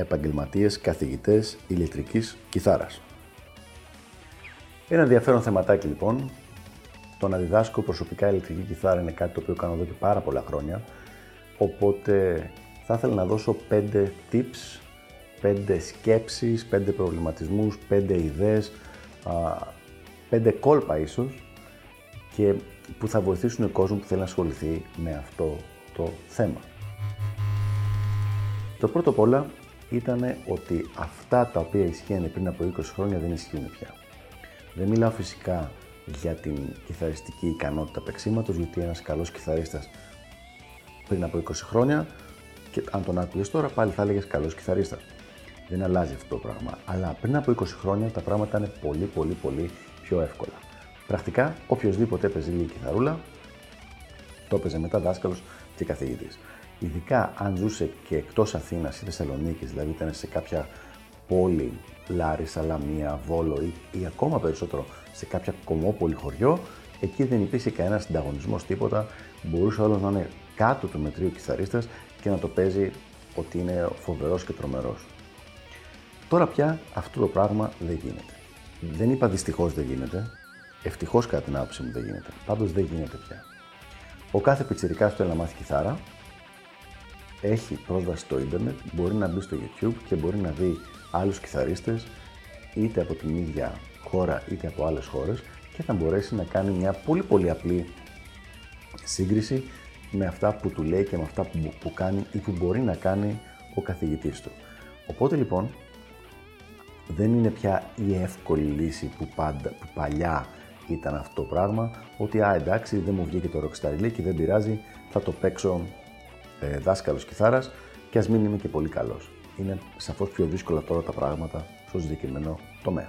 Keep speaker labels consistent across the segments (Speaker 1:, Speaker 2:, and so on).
Speaker 1: επαγγελματίες καθηγητές ηλεκτρικής κιθάρας. Ένα ενδιαφέρον θεματάκι λοιπόν. Το να διδάσκω προσωπικά ηλεκτρική κιθάρα είναι κάτι το οποίο κάνω εδώ και πάρα πολλά χρόνια. Οπότε θα ήθελα να δώσω 5 tips, 5 σκέψεις, 5 προβληματισμούς, 5 ιδέες, 5 κόλπα ίσως και που θα βοηθήσουν κόσμος που θέλει να ασχοληθεί με αυτό το θέμα. Το πρώτο απ' όλα ήταν ότι αυτά τα οποία ισχύουν πριν από 20 χρόνια δεν ισχύουν πια. Δεν μιλάω φυσικά για την κιθαριστική ικανότητα παίξήματος, γιατί ένας καλός κιθαρίστας πριν από 20 χρόνια, και αν τον άκουγες τώρα πάλι θα έλεγες καλός κιθαρίστας. Δεν αλλάζει αυτό το πράγμα. Αλλά πριν από 20 χρόνια τα πράγματα ήταν πολύ πολύ πολύ πιο εύκολα. Πρακτικά, οποιοδήποτε έπαιζε λίγη κιθαρούλα, το έπαιζε μετά δάσκαλος και καθηγητής. Ειδικά αν ζούσε και εκτός Αθήνας ή Θεσσαλονίκης, δηλαδή ήταν σε κάποια πόλη, Λάρισα, Λαμία, Βόλο ή, ή ακόμα περισσότερο σε κάποια κομμόπολη χωριό, εκεί δεν υπήρχε κανένας συνταγωνισμός τίποτα. Μπορούσε όλος να είναι κάτω του μετρίου κιθαρίστας και να το παίζει ότι είναι φοβερός και τρομερός. Τώρα πια αυτό το πράγμα δεν γίνεται. Δεν είπα δυστυχώς δεν γίνεται. Ευτυχώς κατά την άποψή μου δεν γίνεται. Πάντως δεν γίνεται πια. Ο κάθε πιτσυρικά που θέλει να μάθει κιθάρα έχει πρόσβαση στο ίντερνετ, μπορεί να μπει στο YouTube και μπορεί να δει άλλους κιθαρίστες είτε από την ίδια χώρα είτε από άλλες χώρες και θα μπορέσει να κάνει μια πολύ πολύ απλή σύγκριση με αυτά που του λέει και με αυτά που, που κάνει ή που μπορεί να κάνει ο καθηγητής του. Οπότε λοιπόν δεν είναι πια η εύκολη λύση που, πάντα, που παλιά ήταν αυτό το πράγμα, ότι α εντάξει δεν μου βγήκε το rockstar και δεν πειράζει, θα το παίξω ε, δάσκαλος κιθάρας και ας μην είμαι και πολύ καλός. Είναι σαφώς πιο δύσκολα τώρα τα πράγματα στο συγκεκριμένο τομέα.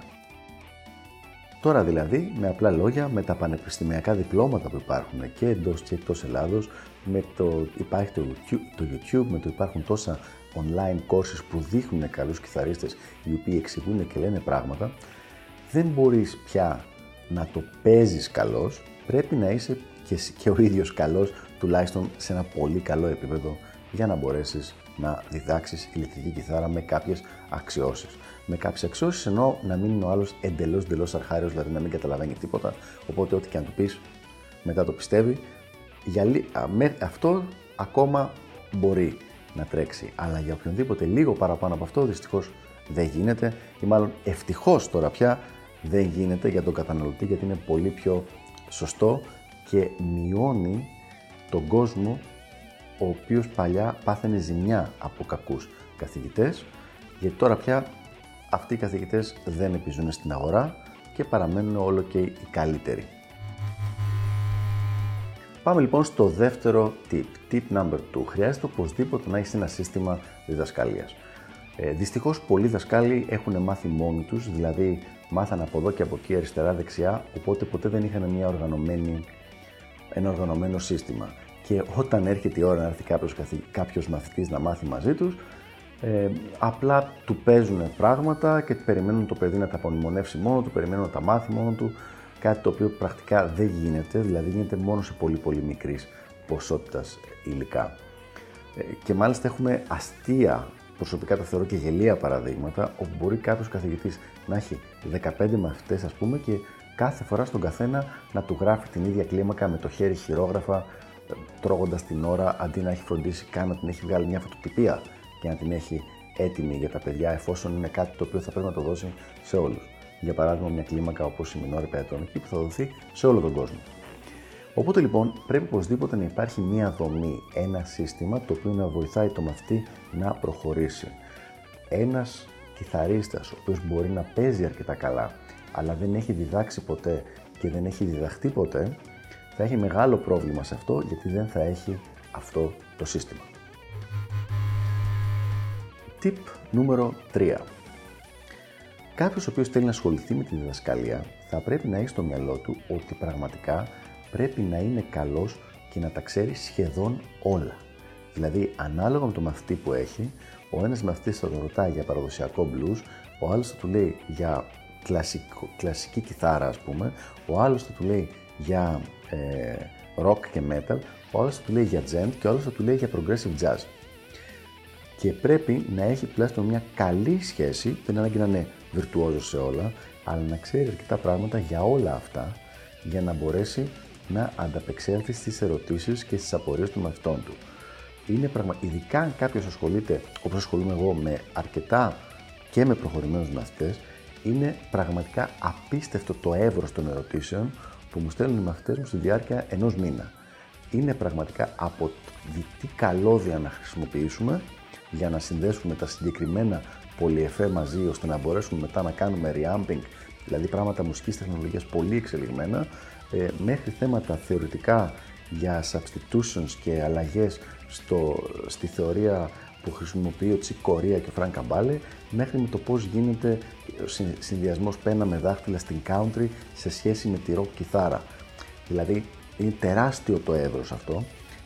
Speaker 1: Τώρα δηλαδή, με απλά λόγια, με τα πανεπιστημιακά διπλώματα που υπάρχουν και εντός και εκτός Ελλάδος, με το υπάρχει το YouTube, με το υπάρχουν τόσα online courses που δείχνουν καλούς κιθαρίστες οι οποίοι εξηγούν και λένε πράγματα, δεν μπορείς πια να το παίζεις καλός, πρέπει να είσαι και, και ο ίδιος καλός τουλάχιστον σε ένα πολύ καλό επίπεδο για να μπορέσεις να διδάξεις ηλεκτρική κιθάρα με κάποιες αξιώσεις. Με κάποιες αξιώσεις εννοώ να μην είναι ο άλλος εντελώς εντελώς αρχάριος, δηλαδή να μην καταλαβαίνει τίποτα, οπότε ό,τι και αν του πεις μετά το πιστεύει. Για, αυτό ακόμα μπορεί να τρέξει, αλλά για οποιονδήποτε λίγο παραπάνω από αυτό δυστυχώς δεν γίνεται ή μάλλον ευτυχώς τώρα πια δεν γίνεται για τον καταναλωτή γιατί είναι πολύ πιο σωστό και μειώνει τον κόσμο ο οποίος παλιά πάθαινε ζημιά από κακούς καθηγητές, γιατί τώρα πια αυτοί οι καθηγητές δεν επιζούν στην αγορά και παραμένουν όλο και οι καλύτεροι. Πάμε λοιπόν στο δεύτερο tip. Tip number 2. Χρειάζεται οπωσδήποτε να έχεις ένα σύστημα διδασκαλίας. Ε, Δυστυχώς, πολλοί δασκάλοι έχουν μάθει μόνοι τους, δηλαδή μάθαν από εδώ και από εκεί αριστερά-δεξιά, οπότε ποτέ δεν είχαν μια οργανωμένη, ένα οργανωμένο σύστημα και όταν έρχεται η ώρα να έρθει κάποιος, κάποιος μαθητής να μάθει μαζί τους, ε, απλά του παίζουν πράγματα και περιμένουν το παιδί να τα απομνημονεύσει μόνο του, περιμένουν να τα μάθει μόνο του, κάτι το οποίο πρακτικά δεν γίνεται, δηλαδή γίνεται μόνο σε πολύ πολύ μικρής ποσότητας υλικά. Ε, και μάλιστα έχουμε αστεία, προσωπικά τα θεωρώ και γελία παραδείγματα, όπου μπορεί κάποιος καθηγητής να έχει 15 μαθητές ας πούμε και κάθε φορά στον καθένα να του γράφει την ίδια κλίμακα με το χέρι χειρόγραφα, τρώγοντας την ώρα αντί να έχει φροντίσει καν να την έχει βγάλει μια φωτοτυπία και να την έχει έτοιμη για τα παιδιά, εφόσον είναι κάτι το οποίο θα πρέπει να το δώσει σε όλους. Για παράδειγμα, μια κλίμακα όπως η Μινόρη Πεατρονική που θα δοθεί σε όλο τον κόσμο. Οπότε λοιπόν πρέπει οπωσδήποτε να υπάρχει μια δομή, ένα σύστημα το οποίο να βοηθάει το μαθητή να προχωρήσει. Ένας κιθαρίστας ο οποίος μπορεί να παίζει αρκετά καλά, αλλά δεν έχει διδάξει ποτέ και δεν έχει διδαχτεί ποτέ, θα έχει μεγάλο πρόβλημα σε αυτό γιατί δεν θα έχει αυτό το σύστημα. Tip νούμερο 3. Κάποιος ο οποίος θέλει να ασχοληθεί με τη διδασκαλία θα πρέπει να έχει στο μυαλό του ότι πραγματικά πρέπει να είναι καλός και να τα ξέρει σχεδόν όλα. Δηλαδή, ανάλογα με το μαθητή που έχει, ο ένας μαθητής θα τον ρωτάει για παραδοσιακό blues, ο άλλος θα του λέει για κλασικό, κλασική κιθάρα ας πούμε, ο άλλος θα του λέει για ε, rock και metal, ο άλλος θα του λέει για gent και ο άλλος θα του λέει για progressive jazz. Και πρέπει να έχει τουλάχιστον μια καλή σχέση, δεν είναι ανάγκη να είναι βιρτουόζος σε όλα, αλλά να ξέρει αρκετά πράγματα για όλα αυτά, για να μπορέσει να ανταπεξέλθει στις ερωτήσεις και στις απορίες των μαθητών του. Είναι πραγμα... Ειδικά αν κάποιος ασχολείται, όπως ασχολούμαι εγώ, με αρκετά και με προχωρημένους μαθητές, είναι πραγματικά απίστευτο το εύρος των ερωτήσεων που μου στέλνουν οι μαθητές μου στη διάρκεια ενός μήνα. Είναι πραγματικά από τι καλώδια να χρησιμοποιήσουμε για να συνδέσουμε τα συγκεκριμένα πολυεφέ μαζί ώστε να μπορέσουμε μετά να κάνουμε reamping, δηλαδή πράγματα μουσικής τεχνολογίας πολύ εξελιγμένα, ε, μέχρι θέματα θεωρητικά για substitutions και αλλαγές στο, στη θεωρία που χρησιμοποιεί ο Chick Corea και ο Frank Gambale, μέχρι με το πώς γίνεται ο συνδυασμός πένα με δάχτυλα στην country σε σχέση με τη rock κιθάρα. Δηλαδή, είναι τεράστιο το εύρος αυτό,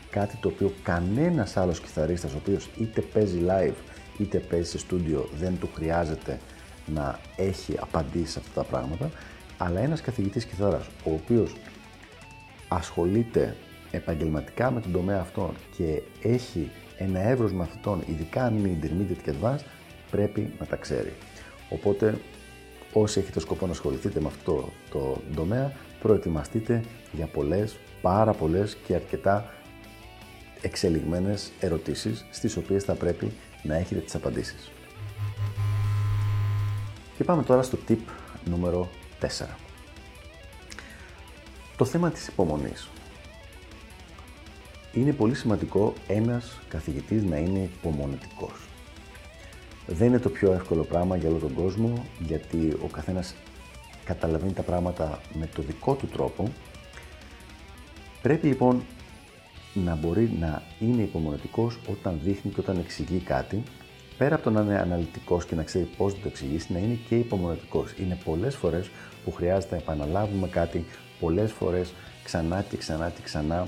Speaker 1: κάτι το οποίο κανένας άλλος κιθαρίστας, ο οποίος είτε παίζει live, είτε παίζει σε στούντιο, δεν του χρειάζεται να έχει απαντήσει σε αυτά τα πράγματα, αλλά ένας καθηγητής κιθάρας, ο οποίος ασχολείται επαγγελματικά με τον τομέα αυτόν και έχει ένα εύρος μαθητών, ειδικά αν είναι intermediate και advanced, πρέπει να τα ξέρει. Οπότε, όσοι έχετε σκοπό να ασχοληθείτε με αυτό το τομέα, προετοιμαστείτε για πολλές, πάρα πολλές και αρκετά εξελιγμένες ερωτήσεις, στις οποίες θα πρέπει να έχετε τις απαντήσεις. Και πάμε τώρα στο tip νούμερο 4. Το θέμα της υπομονής. Είναι πολύ σημαντικό ένας καθηγητής να είναι υπομονετικός. Δεν είναι το πιο εύκολο πράγμα για όλο τον κόσμο, γιατί ο καθένας καταλαβαίνει τα πράγματα με το δικό του τρόπο. Πρέπει λοιπόν να μπορεί να είναι υπομονετικός όταν δείχνει και όταν εξηγεί κάτι, πέρα από το να είναι αναλυτικός και να ξέρει πώς να το εξηγήσει, να είναι και υπομονετικός. Είναι πολλές φορές που χρειάζεται να επαναλάβουμε κάτι πολλές φορές ξανά και ξανά και ξανά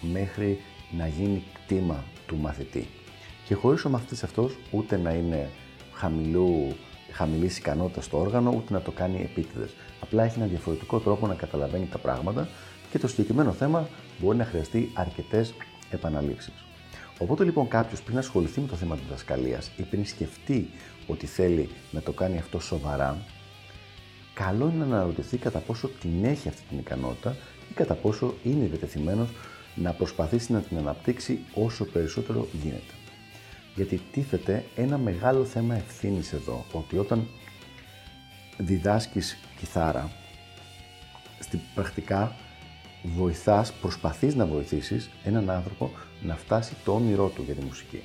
Speaker 1: μέχρι να γίνει κτήμα του μαθητή. Και χωρίς ο μαθητής αυτός ούτε να είναι χαμηλού, χαμηλής ικανότητας στο όργανο, ούτε να το κάνει επίτηδες. Απλά έχει ένα διαφορετικό τρόπο να καταλαβαίνει τα πράγματα και το συγκεκριμένο θέμα μπορεί να χρειαστεί αρκετές επαναλήψεις. Οπότε λοιπόν κάποιος πριν ασχοληθεί με το θέμα της διδασκαλίας ή πριν σκεφτεί ότι θέλει να το κάνει αυτό σοβαρά, καλό είναι να αναρωτηθεί κατά πόσο την έχει αυτή την ικανότητα ή κατά πόσο είναι διατεθειμένος να προσπαθήσει να την αναπτύξει όσο περισσότερο γίνεται. Γιατί τίθεται ένα μεγάλο θέμα ευθύνης εδώ, ότι όταν διδάσκεις κιθάρα, στην πρακτικά βοηθάς, προσπαθείς να βοηθήσεις έναν άνθρωπο να φτάσει το όνειρό του για τη μουσική.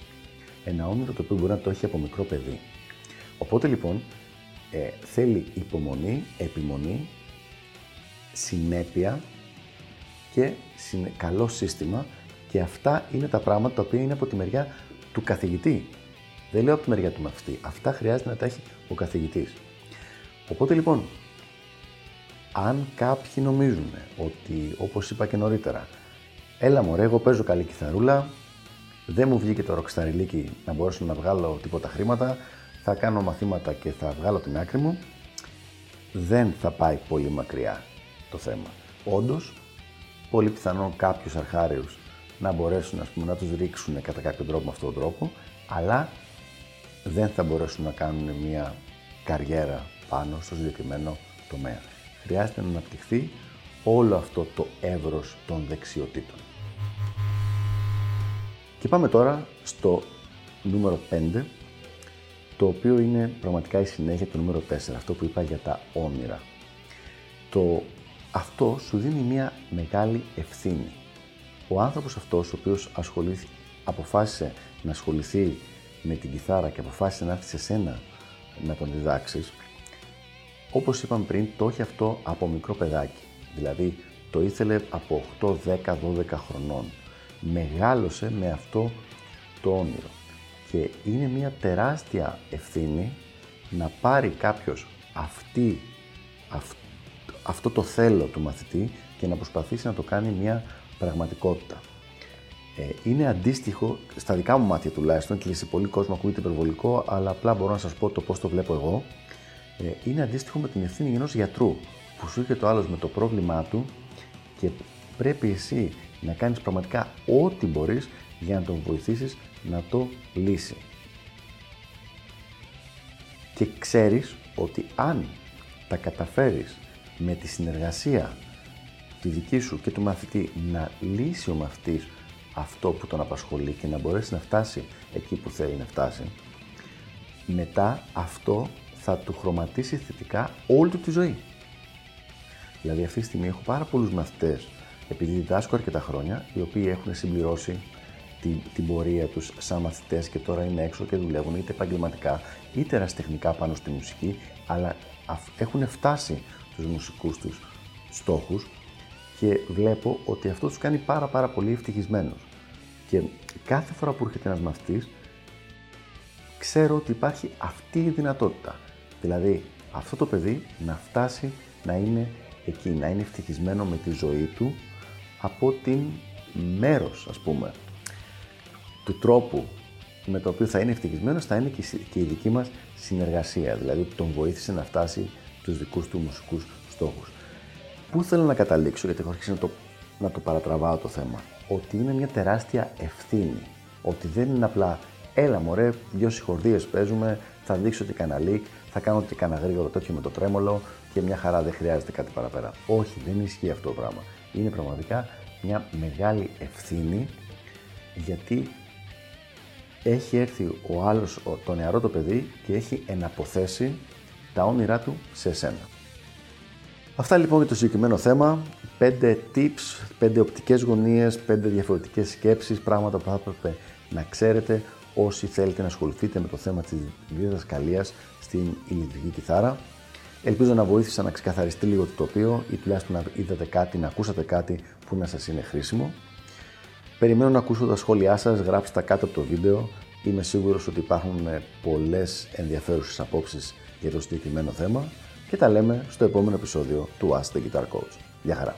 Speaker 1: Ένα όνειρο το οποίο μπορεί να το έχει από μικρό παιδί. Οπότε λοιπόν ε, θέλει υπομονή, επιμονή, συνέπεια και καλό σύστημα και αυτά είναι τα πράγματα τα οποία είναι από τη μεριά του καθηγητή. Δεν λέω από τη μεριά του μαθητή. Αυτά χρειάζεται να τα έχει ο καθηγητής. Οπότε λοιπόν, αν κάποιοι νομίζουν ότι, όπως είπα και νωρίτερα, έλα μωρέ, εγώ παίζω καλή κιθαρούλα, δεν μου βγήκε το ροξταριλίκι να μπορέσω να βγάλω τίποτα χρήματα, θα κάνω μαθήματα και θα βγάλω την άκρη μου, δεν θα πάει πολύ μακριά το θέμα. Όντως, πολύ πιθανόν κάποιους αρχάριους να μπορέσουν ας πούμε, να τους ρίξουν κατά κάποιο τρόπο με αυτόν τον τρόπο, αλλά δεν θα μπορέσουν να κάνουν μια καριέρα πάνω στο συγκεκριμένο τομέα. Χρειάζεται να αναπτυχθεί όλο αυτό το εύρος των δεξιοτήτων. Και πάμε τώρα στο νούμερο 5, το οποίο είναι πραγματικά η συνέχεια του νούμερο 4, αυτό που είπα για τα όνειρα. Το αυτό σου δίνει μια μεγάλη ευθύνη. Ο άνθρωπος αυτός, ο οποίος αποφάσισε να ασχοληθεί με την κιθάρα και αποφάσισε να έρθει σε σένα να τον διδάξεις, όπως είπαμε πριν, το έχει αυτό από μικρό παιδάκι. Δηλαδή, το ήθελε από 8, 10, 12 χρονών. Μεγάλωσε με αυτό το όνειρο. και είναι μια τεράστια ευθύνη να πάρει κάποιος αυτή, αυτό το θέλω του μαθητή και να προσπαθήσει να το κάνει μια πραγματικότητα. Ε, είναι αντίστοιχο, στα δικά μου μάτια τουλάχιστον, και σε πολύ κόσμο ακούγεται υπερβολικό, αλλά απλά μπορώ να σας πω το πώς το βλέπω εγώ, ε, είναι αντίστοιχο με την ευθύνη ενός γιατρού, που σου έρχεται ο άλλος με το πρόβλημά του και πρέπει εσύ να κάνεις πραγματικά ό,τι μπορείς για να τον βοηθήσεις να το λύσει. Και ξέρεις ότι αν τα καταφέρεις με τη συνεργασία τη δική σου και του μαθητή να λύσει ο μαθητής αυτό που τον απασχολεί και να μπορέσει να φτάσει εκεί που θέλει να φτάσει, μετά αυτό θα του χρωματίσει θετικά όλη του τη ζωή. Δηλαδή αυτή τη στιγμή έχω πάρα πολλούς μαθητές, επειδή διδάσκω αρκετά χρόνια, οι οποίοι έχουν συμπληρώσει την, την πορεία τους σαν μαθητές και τώρα είναι έξω και δουλεύουν είτε επαγγελματικά είτε ερασιτεχνικά πάνω στη μουσική, αλλά έχουν φτάσει τους μουσικούς τους στόχους και βλέπω ότι αυτό τους κάνει πάρα πάρα πολύ ευτυχισμένους. Και κάθε φορά που έρχεται ένας μαθητής, ξέρω ότι υπάρχει αυτή η δυνατότητα. Δηλαδή, αυτό το παιδί να φτάσει να είναι εκεί, να είναι ευτυχισμένο με τη ζωή του από την μέρος, ας πούμε, του τρόπου με το οποίο θα είναι ευτυχισμένος θα είναι και η δική μας συνεργασία, δηλαδή τον βοήθησε να φτάσει τους δικούς του μουσικούς στόχους. Πού θέλω να καταλήξω, γιατί έχω αρχίσει να το, να το παρατραβάω το θέμα, ότι είναι μια τεράστια ευθύνη, ότι δεν είναι απλά έλα μωρέ, δυο συγχορδίες παίζουμε, θα δείξω ότι έκανα leak, θα κάνω ότι έκανα γρήγορο τέτοιο με το τρέμολο και μια χαρά δεν χρειάζεται κάτι παραπέρα. Όχι, δεν ισχύει αυτό το πράγμα. Είναι πραγματικά μια μεγάλη ευθύνη γιατί έχει έρθει ο άλλος, το νεαρό το παιδί και έχει εναποθέσει τα όνειρά του σε εσένα. Αυτά λοιπόν για το συγκεκριμένο θέμα. Πέντε tips, πέντε οπτικές γωνίες, πέντε διαφορετικές σκέψεις, πράγματα που θα έπρεπε να ξέρετε όσοι θέλετε να ασχοληθείτε με το θέμα της διδασκαλίας στην ηλεκτρική κιθάρα. Ελπίζω να βοήθησα να ξεκαθαριστεί λίγο το τοπίο ή τουλάχιστον να είδατε κάτι, να ακούσατε κάτι που να σας είναι χρήσιμο. Περιμένω να ακούσω τα σχόλιά σας, γράψτε τα κάτω από το βίντεο. Είμαι σίγουρος ότι υπάρχουν ε, πολλές ενδιαφέρουσες απόψεις για το συγκεκριμένο θέμα και τα λέμε στο επόμενο επεισόδιο του Ask the Guitar Coach. Γεια χαρά!